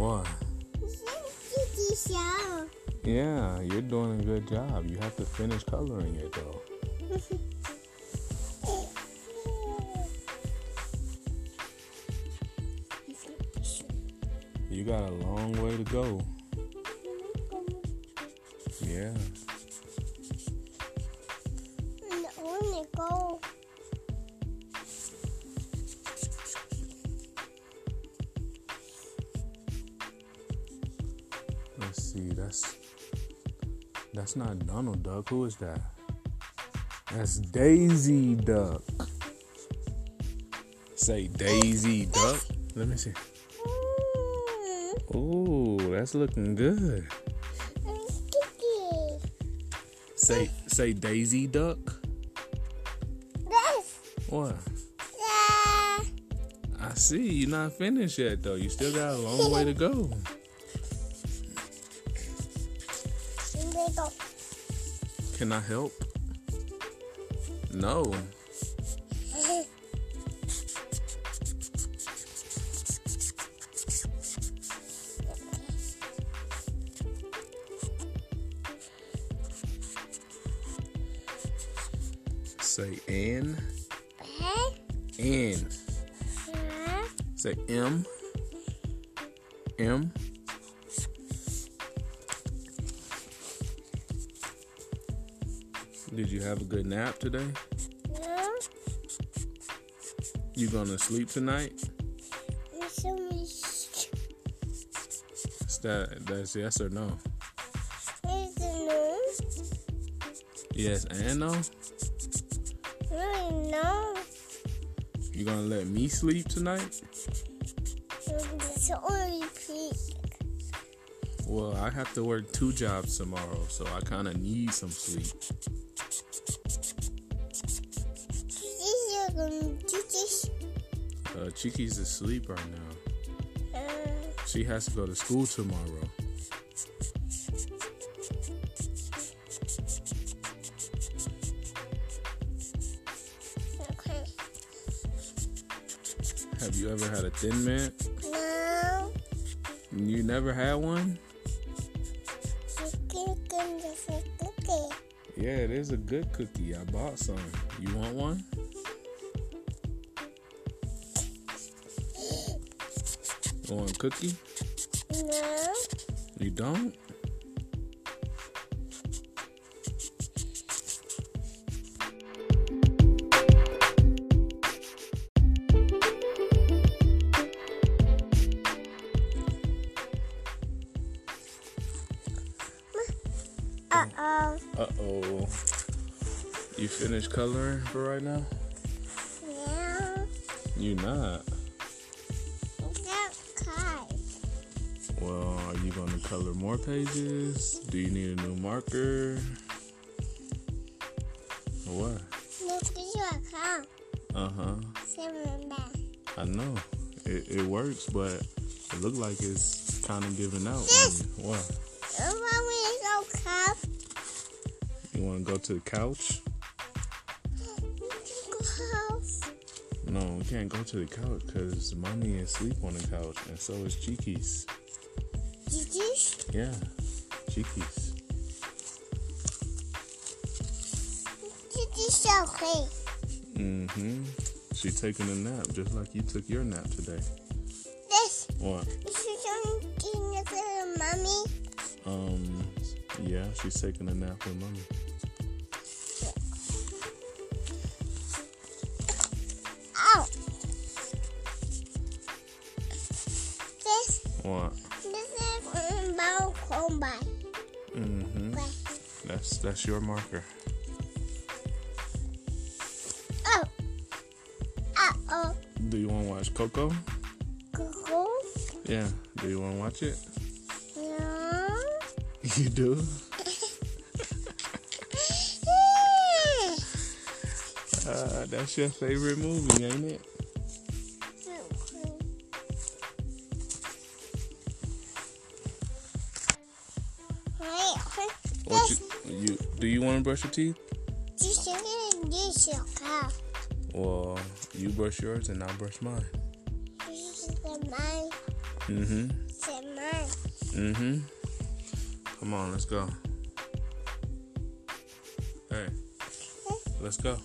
What? Yeah, you're doing a good job. You have to finish coloring it though. You got a long way to go. Yeah. go. Let's. That's that's not Donald Duck. Who is that? That's Daisy Duck. Say Daisy Duck. Let me see. Ooh, that's looking good. Say say Daisy Duck. What? Yeah. I see you're not finished yet though. You still got a long way to go. Can I help? No. Say N. N. Say M. M. Did you have a good nap today? No. You gonna sleep tonight? So. Is that that's yes or no? It's no. Yes and no. No, no. You gonna let me sleep tonight? It's only. Well, I have to work two jobs tomorrow, so I kind of need some sleep. This is going to do this. Uh, Chiki's asleep right now. Uh, She has to go to school tomorrow. okay. Have you ever had a thin mint? Now, You never had one? Yeah, it is a good cookie. I bought some. You want one? You want a cookie? No. You don't? You finished coloring for right now? Yeah. You not. Well, are you going to color more pages? Do you need a new marker? Or what? Look at your account. Uh huh. I know. It, it works, but it look like it's kind of giving out. What? Mommy is no cup. You want to go to the couch? No, we can't go to the couch because mommy is asleep on the couch, and so is. Did you? Yeah, you so clean? Mm-hmm. She's taking a nap just like you took your nap today. This. What? Is something to little mommy. Um, yeah, she's taking a nap with mommy. What? This is about. Mm-hmm. That's that's your marker. Oh. Uh-oh. Do you want to watch Coco? Cuckoo. Yeah. Do you want to watch it? No. You do. Uh, that's your favorite movie, ain't it? What you, you do you want to brush your teeth? Just gonna use your car. Well, you brush yours and I'll brush mine. This is the mine. Mm-hmm. Mm-hmm. Come on, let's go. Hey, let's go.